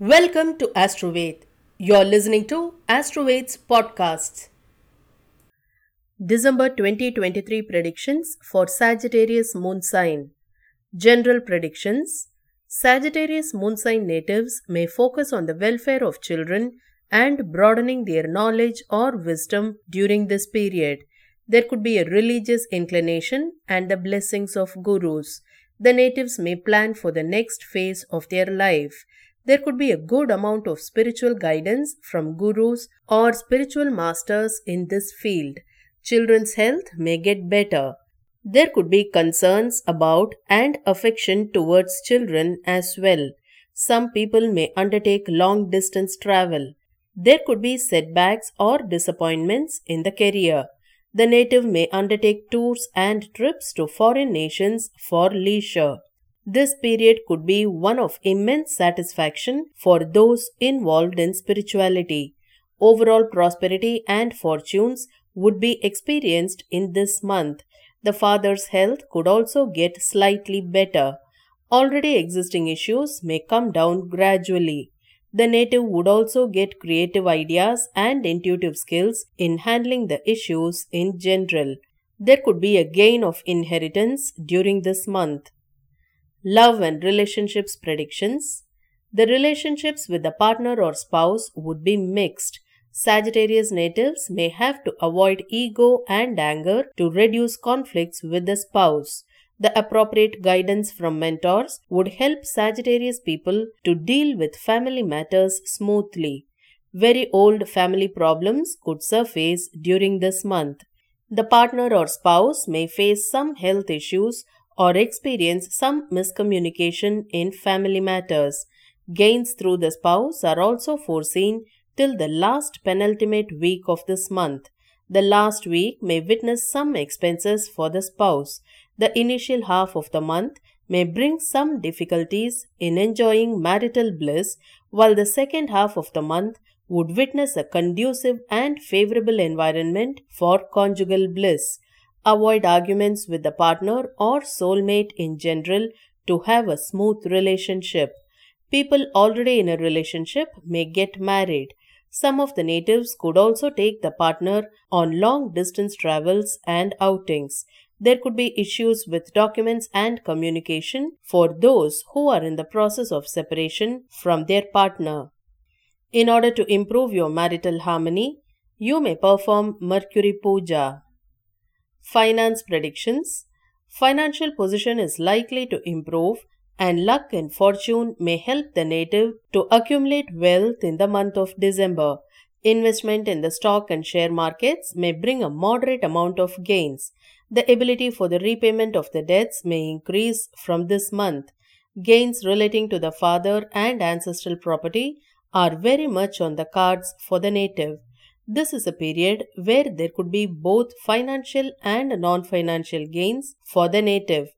Welcome to Astroved. You're listening to Astroved's podcasts. December 2023 predictions for Sagittarius moon sign. General predictions Sagittarius moon sign natives may focus on the welfare of children and broadening their knowledge or wisdom during this period. There could be a religious inclination and the blessings of gurus. The natives may plan for the next phase of their life. There could be a good amount of spiritual guidance from gurus or spiritual masters in this field. Children's health may get better. There could be concerns about and affection towards children as well. Some people may undertake long distance travel. There could be setbacks or disappointments in the career. The native may undertake tours and trips to foreign nations for leisure. This period could be one of immense satisfaction for those involved in spirituality. Overall prosperity and fortunes would be experienced in this month. The father's health could also get slightly better. Already existing issues may come down gradually. The native would also get creative ideas and intuitive skills in handling the issues in general. There could be a gain of inheritance during this month. Love and relationships predictions. The relationships with the partner or spouse would be mixed. Sagittarius natives may have to avoid ego and anger to reduce conflicts with the spouse. The appropriate guidance from mentors would help Sagittarius people to deal with family matters smoothly. Very old family problems could surface during this month. The partner or spouse may face some health issues or experience some miscommunication in family matters. Gains through the spouse are also foreseen till the last penultimate week of this month. The last week may witness some expenses for the spouse the initial half of the month may bring some difficulties in enjoying marital bliss, while the second half of the month would witness a conducive and favorable environment for conjugal bliss. Avoid arguments with the partner or soulmate in general to have a smooth relationship. People already in a relationship may get married. Some of the natives could also take the partner on long distance travels and outings there could be issues with documents and communication for those who are in the process of separation from their partner. In order to improve your marital harmony, you may perform Mercury Puja. Finance predictions Financial position is likely to improve, and luck and fortune may help the native to accumulate wealth in the month of December. Investment in the stock and share markets may bring a moderate amount of gains. The ability for the repayment of the debts may increase from this month. Gains relating to the father and ancestral property are very much on the cards for the native. This is a period where there could be both financial and non financial gains for the native.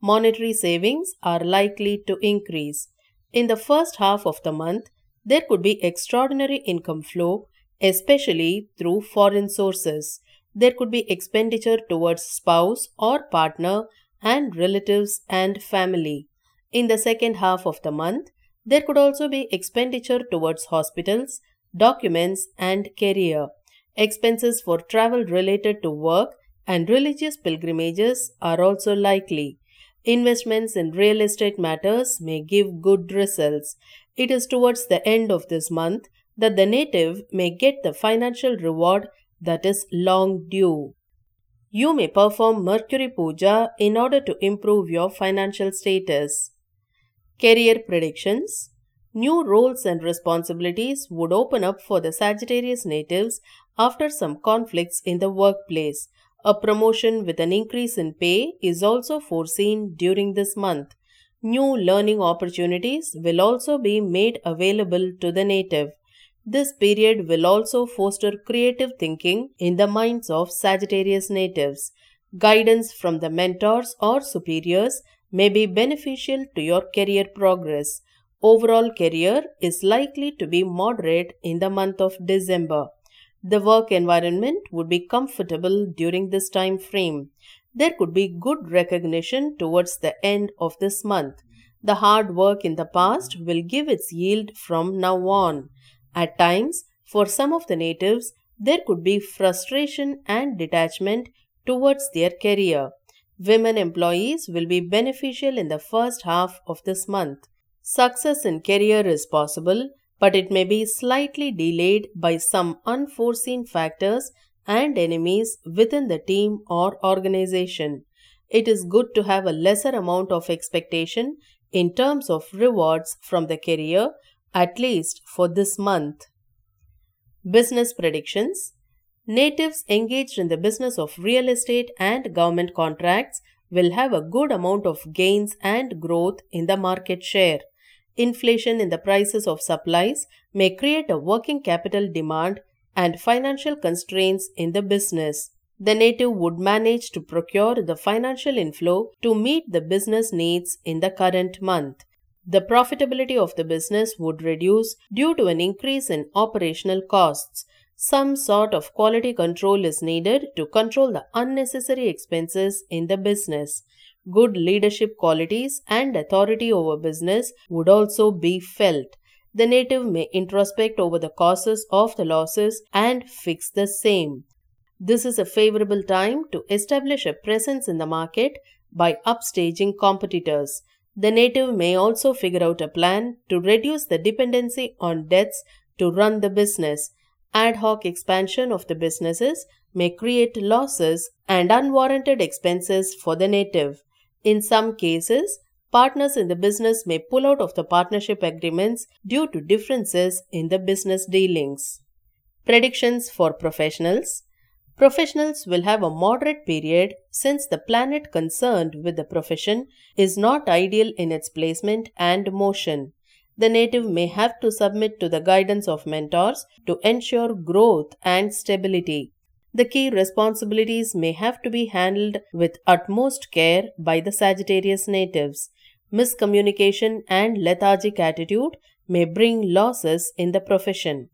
Monetary savings are likely to increase. In the first half of the month, there could be extraordinary income flow, especially through foreign sources there could be expenditure towards spouse or partner and relatives and family. In the second half of the month, there could also be expenditure towards hospitals, documents, and career. Expenses for travel related to work and religious pilgrimages are also likely. Investments in real estate matters may give good results. It is towards the end of this month that the native may get the financial reward that is long due. You may perform Mercury Puja in order to improve your financial status. Career predictions New roles and responsibilities would open up for the Sagittarius natives after some conflicts in the workplace. A promotion with an increase in pay is also foreseen during this month. New learning opportunities will also be made available to the native. This period will also foster creative thinking in the minds of Sagittarius natives. Guidance from the mentors or superiors may be beneficial to your career progress. Overall career is likely to be moderate in the month of December. The work environment would be comfortable during this time frame. There could be good recognition towards the end of this month. The hard work in the past will give its yield from now on. At times, for some of the natives, there could be frustration and detachment towards their career. Women employees will be beneficial in the first half of this month. Success in career is possible, but it may be slightly delayed by some unforeseen factors and enemies within the team or organization. It is good to have a lesser amount of expectation in terms of rewards from the career, at least for this month. Business predictions Natives engaged in the business of real estate and government contracts will have a good amount of gains and growth in the market share. Inflation in the prices of supplies may create a working capital demand and financial constraints in the business. The native would manage to procure the financial inflow to meet the business needs in the current month. The profitability of the business would reduce due to an increase in operational costs some sort of quality control is needed to control the unnecessary expenses in the business. Good leadership qualities and authority over business would also be felt. The native may introspect over the causes of the losses and fix the same. This is a favorable time to establish a presence in the market by upstaging competitors. The native may also figure out a plan to reduce the dependency on debts to run the business ad hoc expansion of the businesses may create losses and unwarranted expenses for the native. In some cases, partners in the business may pull out of the partnership agreements due to differences in the business dealings. Predictions for professionals Professionals will have a moderate period since the planet concerned with the profession is not ideal in its placement and motion the native may have to submit to the guidance of mentors to ensure growth and stability. The key responsibilities may have to be handled with utmost care by the Sagittarius natives. Miscommunication and lethargic attitude may bring losses in the profession.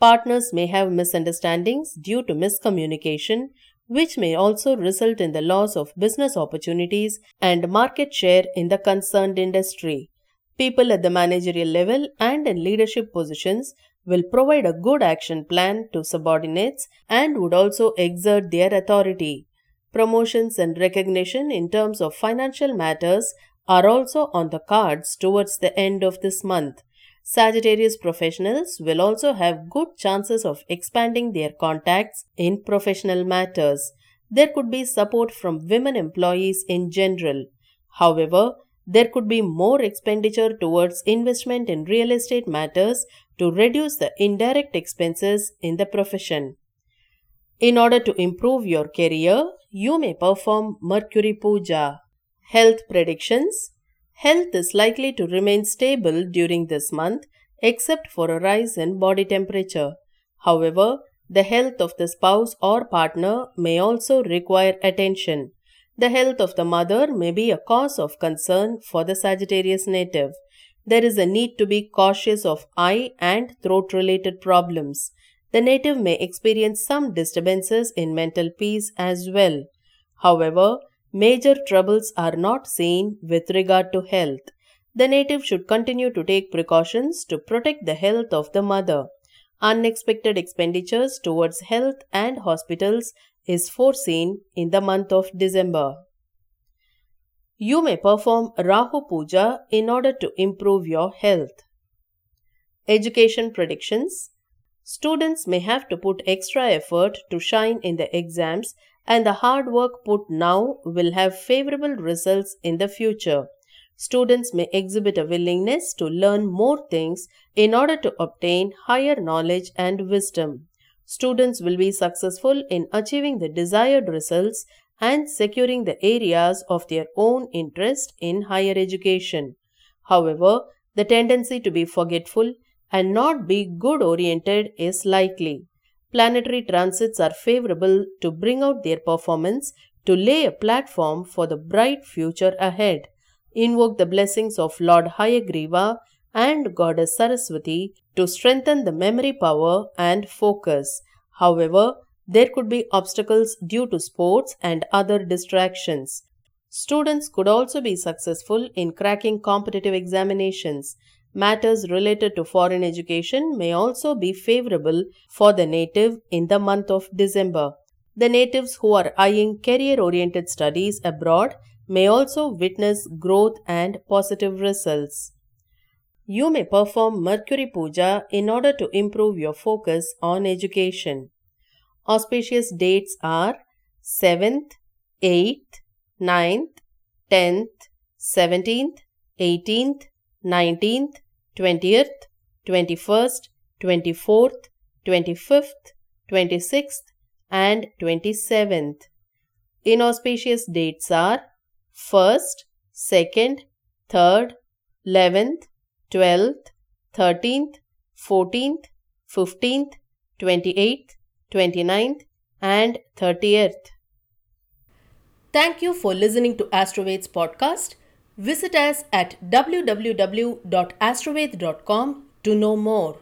Partners may have misunderstandings due to miscommunication, which may also result in the loss of business opportunities and market share in the concerned industry. People at the managerial level and in leadership positions will provide a good action plan to subordinates and would also exert their authority. Promotions and recognition in terms of financial matters are also on the cards towards the end of this month. Sagittarius professionals will also have good chances of expanding their contacts in professional matters. There could be support from women employees in general. However, there could be more expenditure towards investment in real estate matters to reduce the indirect expenses in the profession. In order to improve your career, you may perform Mercury Puja. Health predictions Health is likely to remain stable during this month except for a rise in body temperature. However, the health of the spouse or partner may also require attention. The health of the mother may be a cause of concern for the Sagittarius native. There is a need to be cautious of eye and throat related problems. The native may experience some disturbances in mental peace as well. However, major troubles are not seen with regard to health. The native should continue to take precautions to protect the health of the mother. Unexpected expenditures towards health and hospitals is foreseen in the month of December. You may perform Rahu Puja in order to improve your health. Education predictions Students may have to put extra effort to shine in the exams, and the hard work put now will have favorable results in the future. Students may exhibit a willingness to learn more things in order to obtain higher knowledge and wisdom students will be successful in achieving the desired results and securing the areas of their own interest in higher education. However, the tendency to be forgetful and not be good oriented is likely. Planetary transits are favorable to bring out their performance to lay a platform for the bright future ahead. Invoke the blessings of Lord Hayagriva and Goddess Saraswati to strengthen the memory power and focus. However, there could be obstacles due to sports and other distractions. Students could also be successful in cracking competitive examinations. Matters related to foreign education may also be favorable for the native in the month of December. The natives who are eyeing career oriented studies abroad may also witness growth and positive results. You may perform Mercury Puja in order to improve your focus on education. Auspicious dates are 7th, 8th, 9th, 10th, 17th, 18th, 19th, 20th, 21st, 24th, 25th, 26th, and 27th. Inauspicious dates are 1st, 2nd, 3rd, 11th, 12th, 13th, 14th, 15th, 28th, 29th, and 30th. Thank you for listening to Astroveds podcast. Visit us at www.astroved.com to know more.